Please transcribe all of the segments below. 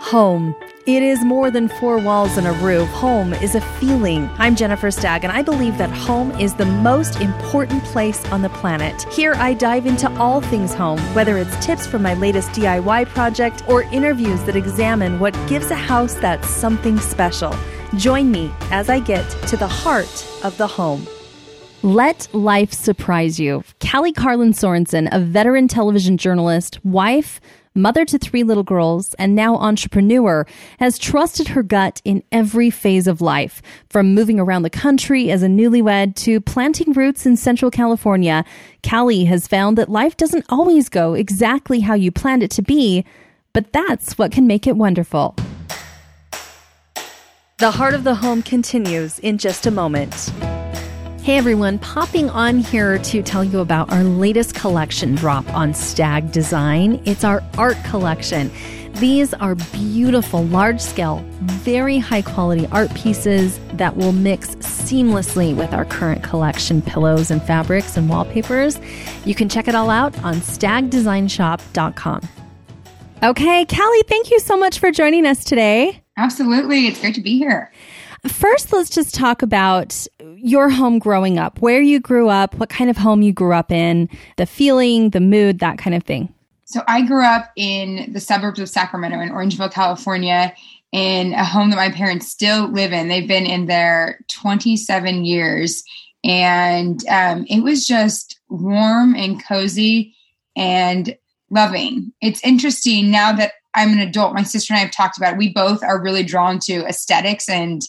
Home. It is more than four walls and a roof. Home is a feeling. I'm Jennifer Stagg, and I believe that home is the most important place on the planet. Here, I dive into all things home, whether it's tips from my latest DIY project or interviews that examine what gives a house that something special. Join me as I get to the heart of the home. Let life surprise you. Callie Carlin Sorensen, a veteran television journalist, wife, mother to three little girls, and now entrepreneur, has trusted her gut in every phase of life. From moving around the country as a newlywed to planting roots in Central California, Callie has found that life doesn't always go exactly how you planned it to be, but that's what can make it wonderful. The Heart of the Home continues in just a moment. Hey everyone, popping on here to tell you about our latest collection drop on Stagg Design. It's our art collection. These are beautiful, large scale, very high quality art pieces that will mix seamlessly with our current collection pillows and fabrics and wallpapers. You can check it all out on stagdesignshop.com. Okay, Callie, thank you so much for joining us today. Absolutely. It's great to be here. First, let's just talk about your home growing up, where you grew up, what kind of home you grew up in, the feeling, the mood, that kind of thing. So, I grew up in the suburbs of Sacramento in Orangevale, California, in a home that my parents still live in. They've been in there 27 years. And um, it was just warm and cozy and loving. It's interesting now that I'm an adult. My sister and I have talked about it. We both are really drawn to aesthetics and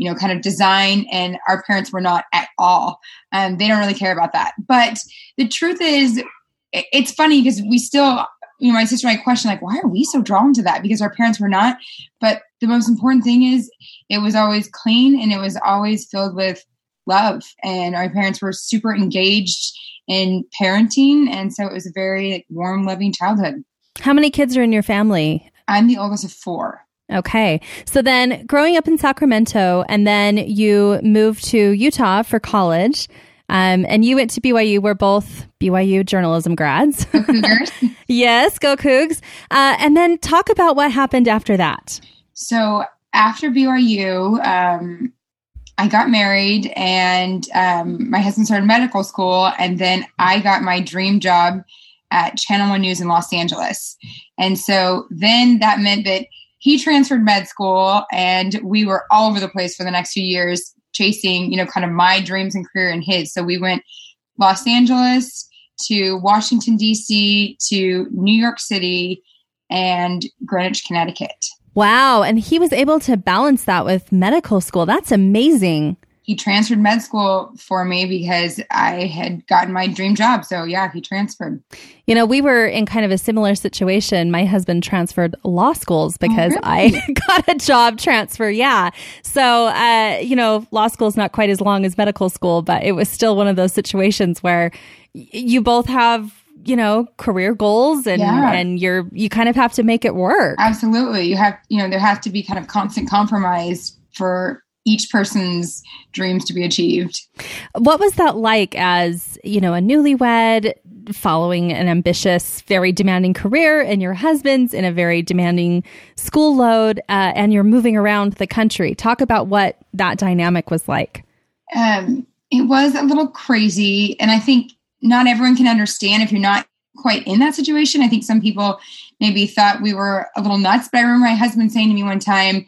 you know, kind of design, and our parents were not at all. Um, they don't really care about that. But the truth is, it's funny because we still, you know, my sister and I question like, why are we so drawn to that? Because our parents were not. But the most important thing is, it was always clean and it was always filled with love, and our parents were super engaged in parenting, and so it was a very warm, loving childhood. How many kids are in your family? I'm the oldest of four. Okay. So then growing up in Sacramento and then you moved to Utah for college. Um, and you went to BYU. We're both BYU journalism grads. yes, go Cougs. Uh, and then talk about what happened after that. So after BYU, um, I got married and um, my husband started medical school. And then I got my dream job at Channel One News in Los Angeles. And so then that meant that he transferred med school and we were all over the place for the next few years chasing you know kind of my dreams and career and his. So we went los angeles to washington d.c to new york city and greenwich connecticut. Wow. And he was able to balance that with medical school. That's amazing he transferred med school for me because I had gotten my dream job. So yeah, he transferred. You know, we were in kind of a similar situation. My husband transferred law schools oh, because oh, really? I got a job transfer. Yeah. So, uh, you know, law school is not quite as long as medical school, but it was still one of those situations where y- you both have you know career goals and yeah. and you're you kind of have to make it work absolutely you have you know there has to be kind of constant compromise for each person's dreams to be achieved. What was that like as, you know, a newlywed following an ambitious, very demanding career and your husband's in a very demanding school load uh, and you're moving around the country? Talk about what that dynamic was like. Um, it was a little crazy. And I think not everyone can understand if you're not quite in that situation. I think some people maybe thought we were a little nuts, but I remember my husband saying to me one time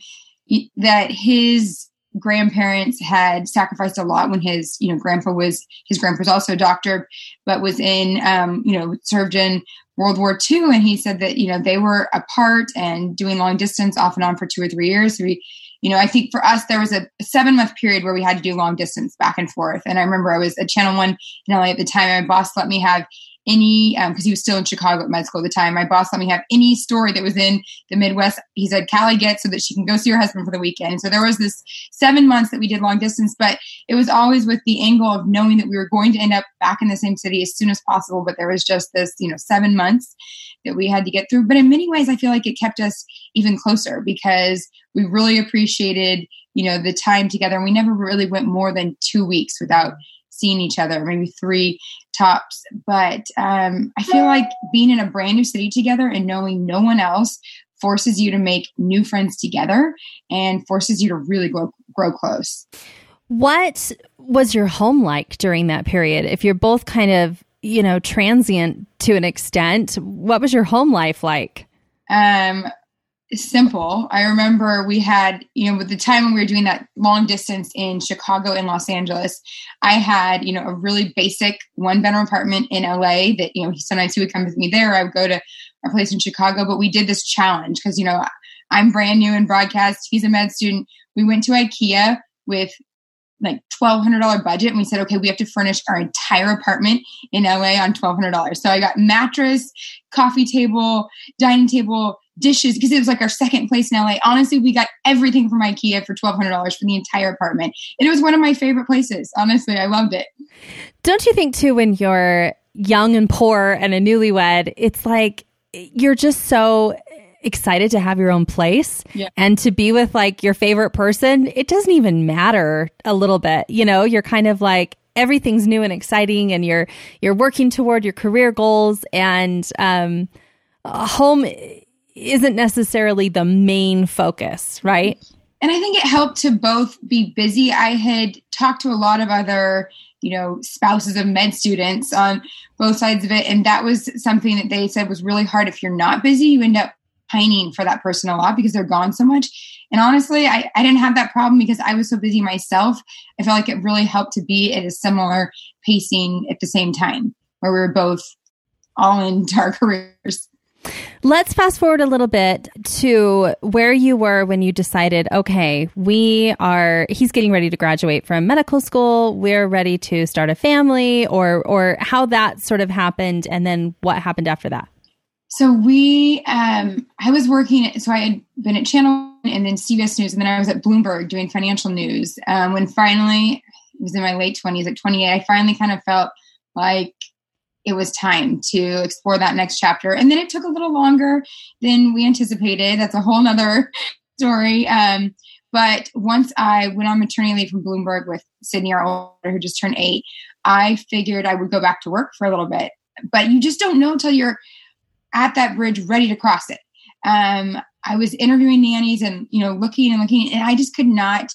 that his grandparents had sacrificed a lot when his you know grandpa was his grandpa was also a doctor but was in um, you know served in world war ii and he said that you know they were apart and doing long distance off and on for two or three years. So we you know i think for us there was a seven month period where we had to do long distance back and forth. And i remember i was at channel one in la at the time. My boss let me have any because um, he was still in Chicago at med school at the time. My boss let me have any story that was in the Midwest. He said Callie get so that she can go see her husband for the weekend. So there was this seven months that we did long distance, but it was always with the angle of knowing that we were going to end up back in the same city as soon as possible. But there was just this, you know, seven months that we had to get through. But in many ways, I feel like it kept us even closer because we really appreciated, you know, the time together. And we never really went more than two weeks without seeing each other, maybe three tops. But um, I feel like being in a brand new city together and knowing no one else forces you to make new friends together and forces you to really grow, grow close. What was your home like during that period? If you're both kind of, you know, transient to an extent, what was your home life like? Um, simple. I remember we had, you know, with the time when we were doing that long distance in Chicago and Los Angeles, I had, you know, a really basic one bedroom apartment in LA that, you know, sometimes he would come with me there. I would go to a place in Chicago, but we did this challenge because, you know, I'm brand new in broadcast. He's a med student. We went to IKEA with like $1200 budget and we said okay we have to furnish our entire apartment in la on $1200 so i got mattress coffee table dining table dishes because it was like our second place in la honestly we got everything from ikea for $1200 for the entire apartment and it was one of my favorite places honestly i loved it don't you think too when you're young and poor and a newlywed it's like you're just so excited to have your own place yeah. and to be with like your favorite person, it doesn't even matter a little bit. You know, you're kind of like everything's new and exciting and you're you're working toward your career goals and um home isn't necessarily the main focus, right? And I think it helped to both be busy. I had talked to a lot of other you know spouses of med students on both sides of it and that was something that they said was really hard if you're not busy you end up pining for that person a lot because they're gone so much. And honestly, I, I didn't have that problem because I was so busy myself. I felt like it really helped to be at a similar pacing at the same time where we were both all into our careers. Let's fast forward a little bit to where you were when you decided, okay, we are he's getting ready to graduate from medical school, we're ready to start a family or or how that sort of happened and then what happened after that. So we, um, I was working. So I had been at Channel and then CBS News, and then I was at Bloomberg doing financial news. Um, when finally, it was in my late twenties, at twenty eight, I finally kind of felt like it was time to explore that next chapter. And then it took a little longer than we anticipated. That's a whole nother story. Um, but once I went on maternity leave from Bloomberg with Sydney, our older, who just turned eight, I figured I would go back to work for a little bit. But you just don't know until you're at that bridge ready to cross it. Um, I was interviewing nannies and, you know, looking and looking, and I just could not,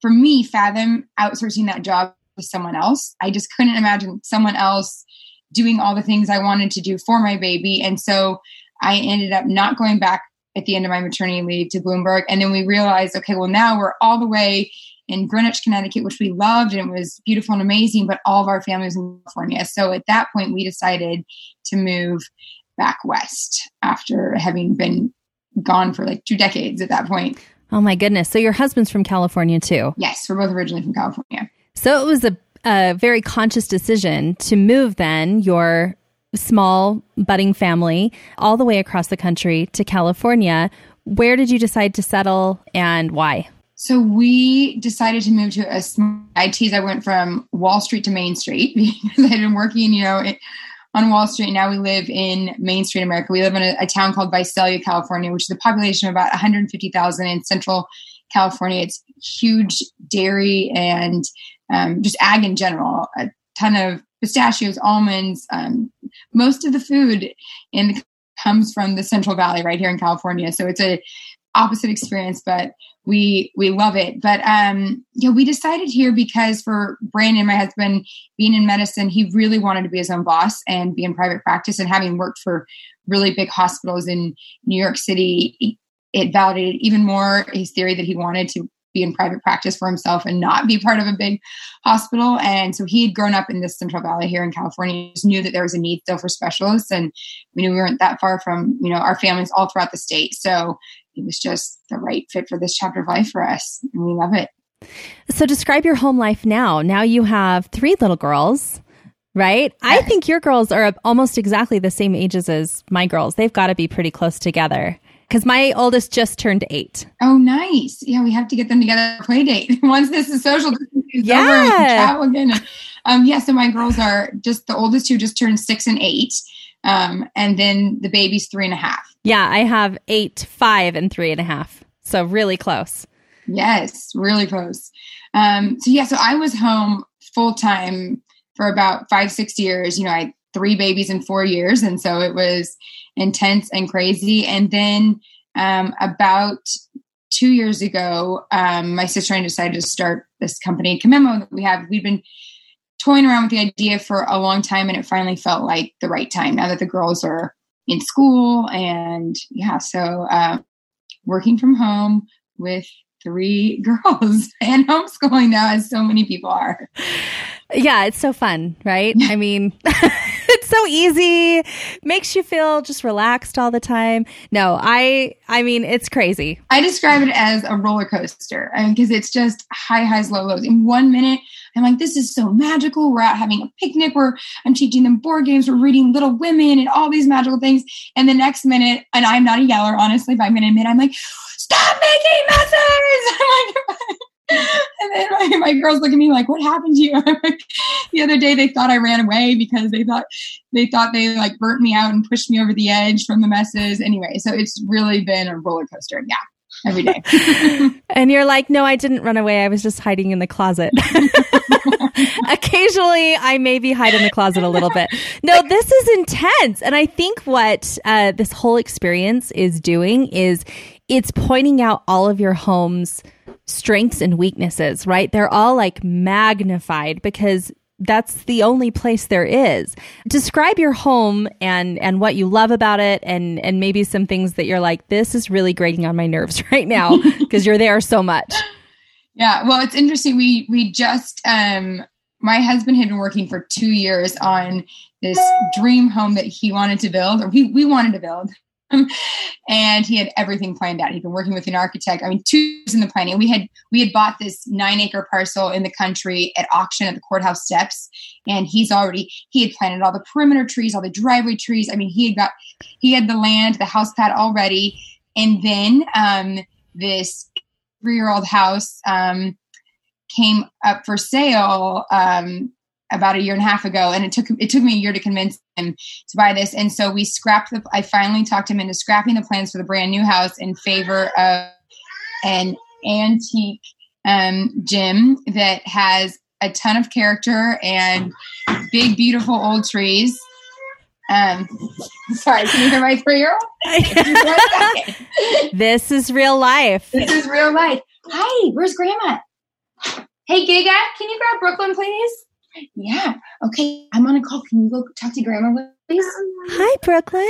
for me, fathom outsourcing that job with someone else. I just couldn't imagine someone else doing all the things I wanted to do for my baby. And so I ended up not going back at the end of my maternity leave to Bloomberg. And then we realized, okay, well, now we're all the way in Greenwich, Connecticut, which we loved and it was beautiful and amazing, but all of our families in California. So at that point, we decided to move back west after having been gone for like two decades at that point. Oh my goodness. So your husband's from California too? Yes, we're both originally from California. So it was a, a very conscious decision to move then your small budding family all the way across the country to California. Where did you decide to settle and why? So we decided to move to a small ITs. I went from Wall Street to Main Street because I had been working, you know, on Wall Street. Now we live in Main Street, America. We live in a, a town called Visalia, California, which is a population of about 150,000 in central California. It's huge dairy and um, just ag in general. A ton of pistachios, almonds. Um, most of the food in comes from the Central Valley right here in California. So it's a opposite experience, but we we love it. But um, yeah, we decided here because for Brandon, my husband, being in medicine, he really wanted to be his own boss and be in private practice. And having worked for really big hospitals in New York City, it validated even more his theory that he wanted to be in private practice for himself and not be part of a big hospital. And so he had grown up in the Central Valley here in California, just knew that there was a need still for specialists. And we knew we weren't that far from, you know, our families all throughout the state. So it was just the right fit for this chapter of life for us. And we love it. So describe your home life now. Now you have three little girls, right? Yes. I think your girls are almost exactly the same ages as my girls. They've got to be pretty close together because my oldest just turned eight. Oh, nice. Yeah, we have to get them together play date once this is social yeah. travel again. Um, yeah, so my girls are just the oldest two just turned six and eight. Um, and then the baby's three and a half. Yeah, I have eight, five, and three and a half. So really close. Yes, really close. Um, so yeah, so I was home full time for about five, six years. You know, I had three babies in four years, and so it was intense and crazy. And then um, about two years ago, um, my sister and I decided to start this company, Kamemo, that we have. We've been toying around with the idea for a long time, and it finally felt like the right time now that the girls are in school. And yeah, so uh, working from home with three girls and homeschooling now, as so many people are. Yeah, it's so fun, right? I mean, so easy. Makes you feel just relaxed all the time. No, I I mean, it's crazy. I describe it as a roller coaster. I mean, because it's just high highs, low lows. In one minute, I'm like, this is so magical. We're out having a picnic We're I'm teaching them board games, we're reading Little Women and all these magical things. And the next minute, and I'm not a yeller, honestly, but I'm gonna admit, I'm like, stop making messes. and then my, my, girls look at me like, "What happened to you?" the other day, they thought I ran away because they thought they thought they like burnt me out and pushed me over the edge from the messes. Anyway, so it's really been a roller coaster. Yeah. Every day. and you're like, no, I didn't run away. I was just hiding in the closet. Occasionally, I maybe hide in the closet a little bit. No, this is intense. And I think what uh, this whole experience is doing is it's pointing out all of your home's strengths and weaknesses, right? They're all like magnified because that's the only place there is. Describe your home and and what you love about it and and maybe some things that you're like this is really grating on my nerves right now because you're there so much. Yeah, well, it's interesting. We we just um my husband had been working for 2 years on this dream home that he wanted to build or we we wanted to build and he had everything planned out. He'd been working with an architect. I mean, two years in the planning. We had we had bought this nine acre parcel in the country at auction at the courthouse steps, and he's already he had planted all the perimeter trees, all the driveway trees. I mean, he had got he had the land, the house pad already, and then um, this three year old house um, came up for sale um, about a year and a half ago and it took it took me a year to convince him to buy this and so we scrapped the i finally talked him into scrapping the plans for the brand new house in favor of an antique um, gym that has a ton of character and big beautiful old trees um, sorry, can you hear my three year old? this is real life. This is real life. Hi, where's grandma? Hey, Giga, can you grab Brooklyn, please? Yeah. Okay. I'm on a call. Can you go talk to grandma, please? Hi, Brooklyn.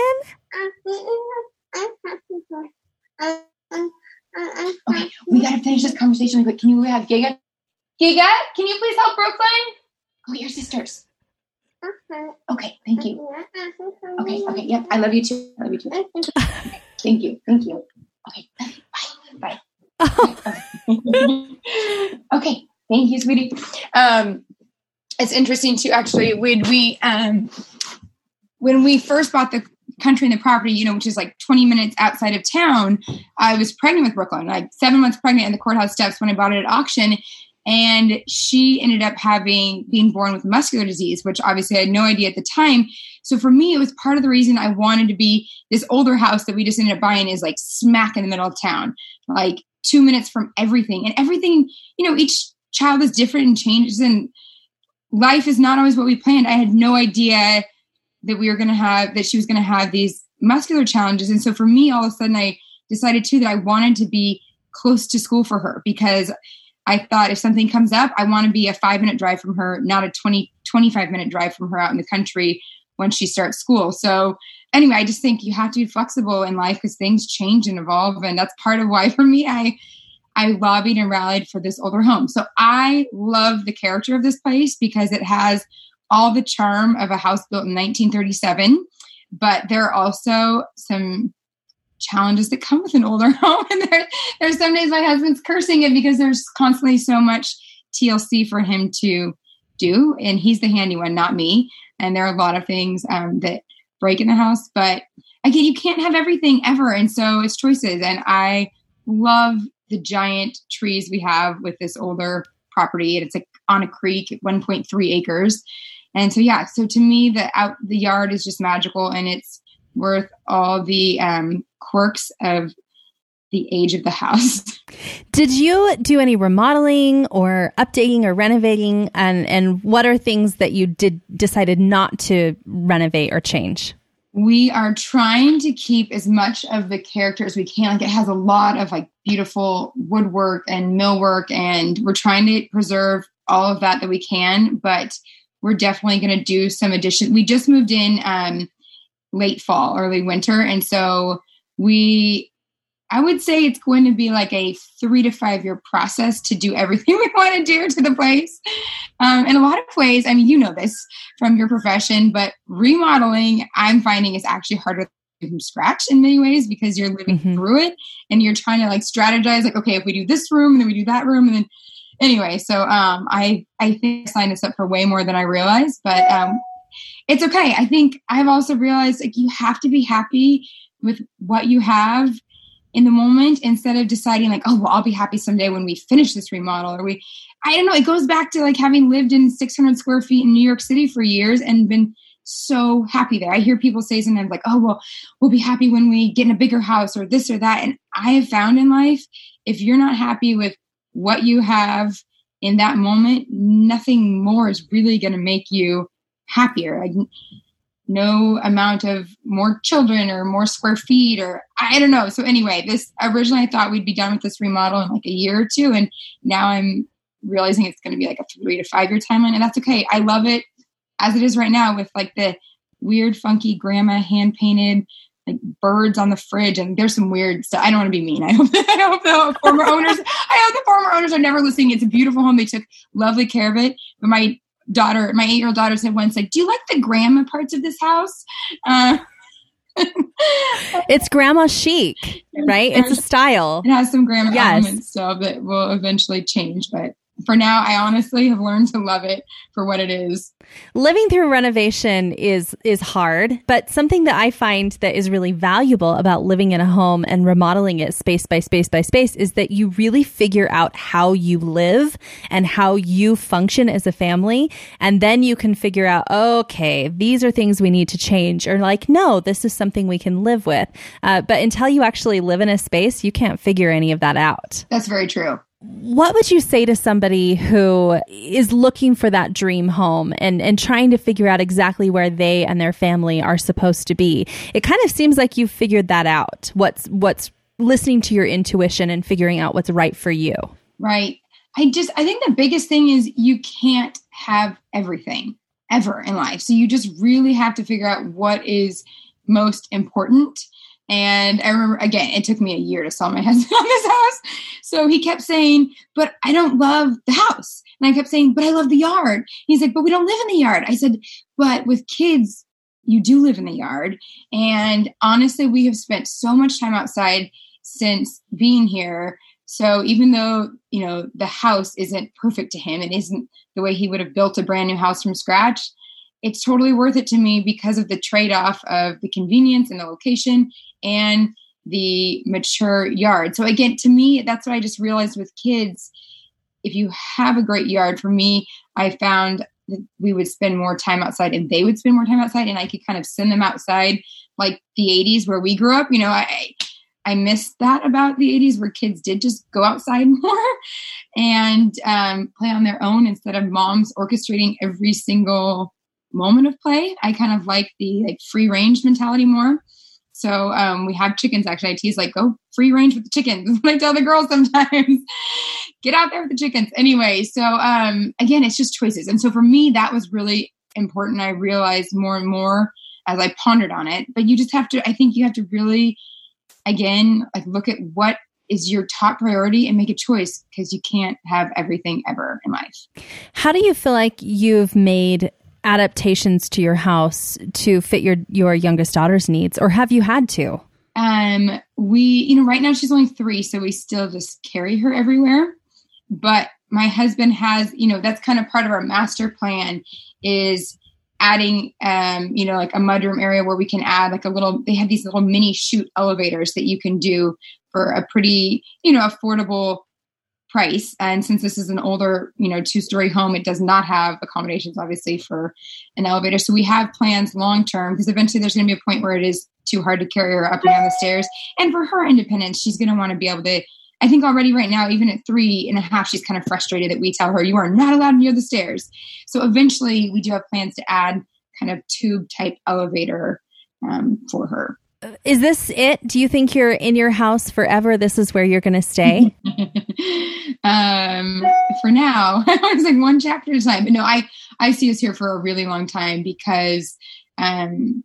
Okay. We got to finish this conversation quick. Can you have Giga? Giga, can you please help Brooklyn? Oh, your sisters. Okay. Thank you. Okay. Okay. Yep. I love you too. I love you too. Okay, thank you. Thank you. Okay. Bye. Bye. okay. Thank you, sweetie. Um, it's interesting too. actually when we um when we first bought the country and the property, you know, which is like 20 minutes outside of town, I was pregnant with Brooklyn, like seven months pregnant in the courthouse steps when I bought it at auction. And she ended up having being born with muscular disease, which obviously I had no idea at the time. So for me, it was part of the reason I wanted to be this older house that we just ended up buying is like smack in the middle of town, like two minutes from everything. And everything, you know, each child is different and changes and life is not always what we planned. I had no idea that we were going to have that she was going to have these muscular challenges, and so for me, all of a sudden, I decided too that I wanted to be close to school for her because I thought if something comes up, I want to be a five minute drive from her, not a 20, 25 minute drive from her out in the country when she starts school. So anyway, I just think you have to be flexible in life because things change and evolve. And that's part of why for me, I I lobbied and rallied for this older home. So I love the character of this place because it has all the charm of a house built in 1937, but there are also some challenges that come with an older home. And there, there's some days my husband's cursing it because there's constantly so much TLC for him to do, and he's the handy one, not me. And there are a lot of things um, that break in the house, but again, you can't have everything ever, and so it's choices. And I love the giant trees we have with this older property and it's like on a creek 1.3 acres and so yeah so to me the out the yard is just magical and it's worth all the um, quirks of the age of the house. Did you do any remodeling or updating or renovating and and what are things that you did decided not to renovate or change? We are trying to keep as much of the character as we can. Like it has a lot of like beautiful woodwork and millwork, and we're trying to preserve all of that that we can. But we're definitely going to do some addition. We just moved in um, late fall, early winter, and so we I would say it's going to be like a three to five year process to do everything we want to do to the place. Um, in a lot of ways, I mean, you know this from your profession, but remodeling, I'm finding is actually harder from scratch in many ways because you're living mm-hmm. through it and you're trying to like strategize, like, okay, if we do this room and then we do that room and then anyway, so um, I I think I signed us up for way more than I realized, but um, it's okay. I think I've also realized like you have to be happy with what you have in the moment instead of deciding like, oh, well, I'll be happy someday when we finish this remodel or we, I don't know. It goes back to like having lived in 600 square feet in New York City for years and been so happy there. I hear people say sometimes like, oh, well, we'll be happy when we get in a bigger house or this or that. And I have found in life, if you're not happy with what you have in that moment, nothing more is really going to make you happier. Like, no amount of more children or more square feet or I don't know. So anyway, this originally I thought we'd be done with this remodel in like a year or two, and now I'm realizing it's going to be like a three to five year timeline, and that's okay. I love it as it is right now with like the weird, funky grandma hand painted like birds on the fridge, and there's some weird stuff. I don't want to be mean. I hope, I hope the former owners, I hope the former owners are never listening. It's a beautiful home. They took lovely care of it, but my daughter, my eight year old daughter said once, like, do you like the grandma parts of this house? Uh, it's grandma chic, right? It's a style. It has some grandma yes. elements, so that will eventually change. But for now, I honestly have learned to love it for what it is. Living through renovation is is hard, but something that I find that is really valuable about living in a home and remodeling it space by space by space is that you really figure out how you live and how you function as a family, and then you can figure out, okay, these are things we need to change, or like, no, this is something we can live with. Uh, but until you actually live in a space, you can't figure any of that out. That's very true. What would you say to somebody who is looking for that dream home and, and trying to figure out exactly where they and their family are supposed to be? It kind of seems like you've figured that out. What's what's listening to your intuition and figuring out what's right for you. Right. I just I think the biggest thing is you can't have everything ever in life. So you just really have to figure out what is most important and I remember, again, it took me a year to sell my husband on this house. So he kept saying, But I don't love the house. And I kept saying, But I love the yard. He's like, But we don't live in the yard. I said, But with kids, you do live in the yard. And honestly, we have spent so much time outside since being here. So even though, you know, the house isn't perfect to him, it isn't the way he would have built a brand new house from scratch, it's totally worth it to me because of the trade off of the convenience and the location and the mature yard. So, again, to me, that's what I just realized with kids. If you have a great yard, for me, I found that we would spend more time outside and they would spend more time outside, and I could kind of send them outside like the 80s where we grew up. You know, I, I miss that about the 80s where kids did just go outside more and um, play on their own instead of moms orchestrating every single moment of play. I kind of like the like free range mentality more. So um, we have chickens actually. I tease like go free range with the chickens. I tell the girls sometimes, get out there with the chickens. Anyway, so um, again, it's just choices. And so for me, that was really important. I realized more and more as I pondered on it. But you just have to. I think you have to really, again, like look at what is your top priority and make a choice because you can't have everything ever in life. How do you feel like you've made adaptations to your house to fit your your youngest daughter's needs or have you had to? Um we you know right now she's only three so we still just carry her everywhere. But my husband has you know that's kind of part of our master plan is adding um you know like a mudroom area where we can add like a little they have these little mini chute elevators that you can do for a pretty you know affordable price. And since this is an older, you know, two story home, it does not have accommodations, obviously, for an elevator. So we have plans long term because eventually there's going to be a point where it is too hard to carry her up and down the stairs. And for her independence, she's going to want to be able to. I think already right now, even at three and a half, she's kind of frustrated that we tell her, you are not allowed near the stairs. So eventually, we do have plans to add kind of tube type elevator um, for her. Is this it? Do you think you're in your house forever? This is where you're going to stay? um, for now, I was like one chapter at a time. But no, I I see us here for a really long time because um,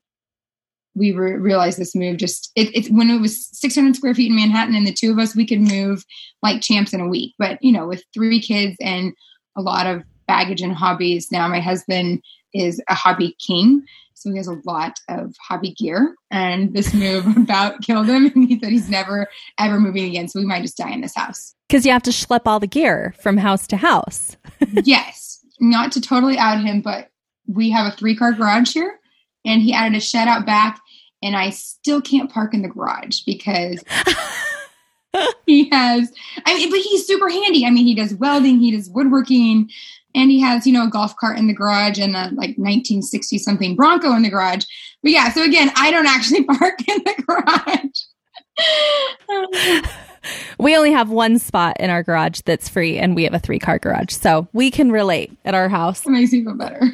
we re- realized this move just it, it's when it was 600 square feet in Manhattan and the two of us we could move like champs in a week. But you know, with three kids and a lot of baggage and hobbies, now my husband is a hobby king. So he has a lot of hobby gear, and this move about killed him. And he said he's never ever moving again. So we might just die in this house because you have to schlep all the gear from house to house. yes, not to totally out him, but we have a three car garage here, and he added a shed out back, and I still can't park in the garage because. he has i mean but he's super handy. I mean he does welding he does woodworking and he has you know a golf cart in the garage and a like 1960 something bronco in the garage. But yeah so again i don't actually park in the garage. We only have one spot in our garage that's free and we have a three car garage so we can relate at our house. It makes me feel better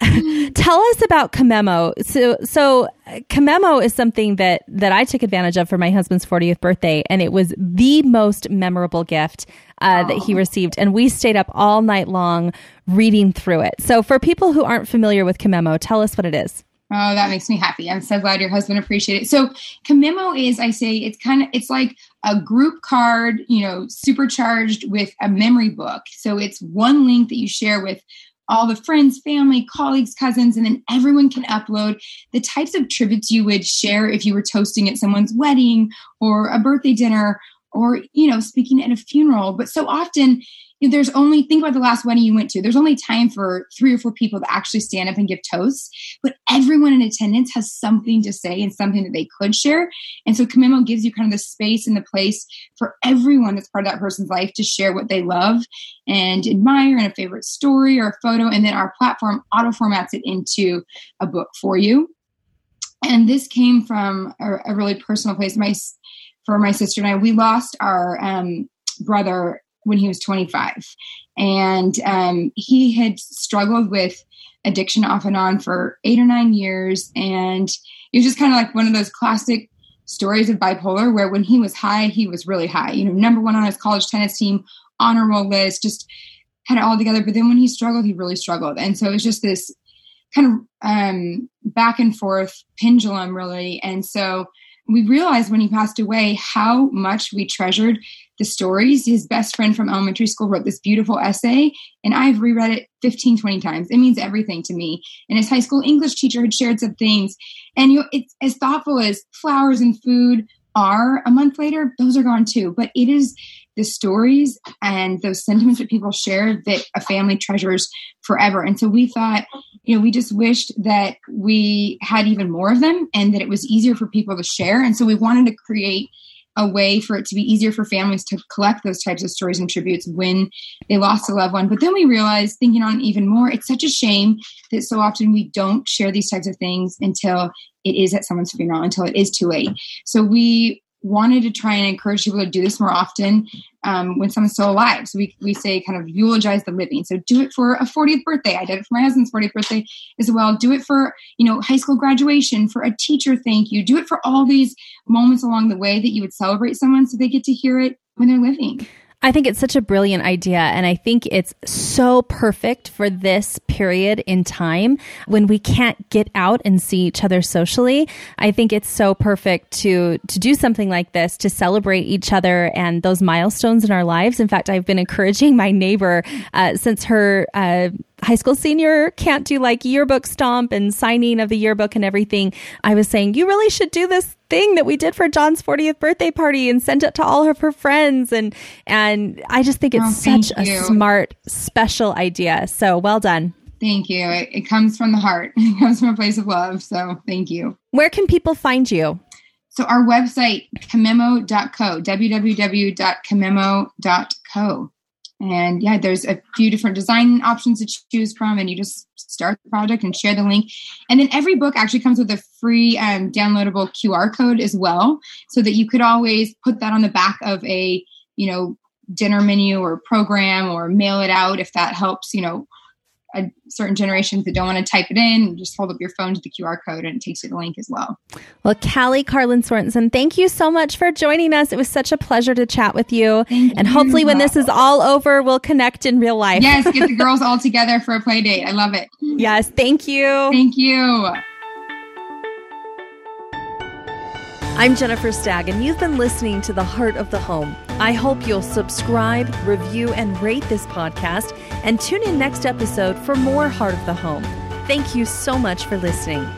Tell us about Kamemo. So, so Kamemo is something that that I took advantage of for my husband's 40th birthday, and it was the most memorable gift uh, that he received. And we stayed up all night long reading through it. So, for people who aren't familiar with Kamemo, tell us what it is. Oh, that makes me happy. I'm so glad your husband appreciated it. So, Kamemo is, I say, it's kind of, it's like a group card, you know, supercharged with a memory book. So, it's one link that you share with all the friends, family, colleagues, cousins, and then everyone can upload the types of tributes you would share if you were toasting at someone's wedding or a birthday dinner or, you know, speaking at a funeral. But so often there's only think about the last wedding you went to. There's only time for three or four people to actually stand up and give toasts but everyone in attendance has something to say and something that they could share. And so Kamemo gives you kind of the space and the place for everyone that's part of that person's life to share what they love and admire and a favorite story or a photo. And then our platform auto formats it into a book for you. And this came from a, a really personal place. My for my sister and i we lost our um, brother when he was 25. And um, he had struggled with addiction off and on for eight or nine years. And it was just kind of like one of those classic stories of bipolar where when he was high, he was really high. You know, number one on his college tennis team, honor roll list, just had it all together. But then when he struggled, he really struggled. And so it was just this kind of um, back and forth pendulum, really. And so we realized when he passed away how much we treasured the stories. His best friend from elementary school wrote this beautiful essay, and I've reread it 15, 20 times. It means everything to me. And his high school English teacher had shared some things. And you know, it's as thoughtful as flowers and food are a month later, those are gone too. But it is the stories and those sentiments that people share that a family treasures forever. And so we thought, you know, we just wished that we had even more of them and that it was easier for people to share. And so we wanted to create a way for it to be easier for families to collect those types of stories and tributes when they lost a loved one. But then we realized, thinking on even more, it's such a shame that so often we don't share these types of things until it is at someone's funeral, until it is too late. So we wanted to try and encourage people to do this more often um, when someone's still alive. So we, we say kind of eulogize the living. So do it for a 40th birthday. I did it for my husband's 40th birthday as well. Do it for, you know, high school graduation, for a teacher thank you. Do it for all these moments along the way that you would celebrate someone so they get to hear it when they're living. I think it's such a brilliant idea. And I think it's so perfect for this period in time when we can't get out and see each other socially. I think it's so perfect to, to do something like this, to celebrate each other and those milestones in our lives. In fact, I've been encouraging my neighbor uh, since her, uh, high school senior can't do like yearbook stomp and signing of the yearbook and everything. I was saying, you really should do this thing that we did for John's 40th birthday party and send it to all of her friends. And, and I just think it's oh, such you. a smart, special idea. So well done. Thank you. It, it comes from the heart. It comes from a place of love. So thank you. Where can people find you? So our website, kamemo.co, www.kamemo.co. And yeah, there's a few different design options to choose from, and you just start the project and share the link. And then every book actually comes with a free um, downloadable QR code as well, so that you could always put that on the back of a you know dinner menu or program or mail it out if that helps you know a certain generations that don't want to type it in, just hold up your phone to the QR code and it takes you to the link as well. Well, Callie Carlin Sorensen, thank you so much for joining us. It was such a pleasure to chat with you. Thank and you. hopefully, when this is all over, we'll connect in real life. Yes, get the girls all together for a play date. I love it. yes, thank you. Thank you. I'm Jennifer Stagg, and you've been listening to The Heart of the Home. I hope you'll subscribe, review, and rate this podcast, and tune in next episode for more Heart of the Home. Thank you so much for listening.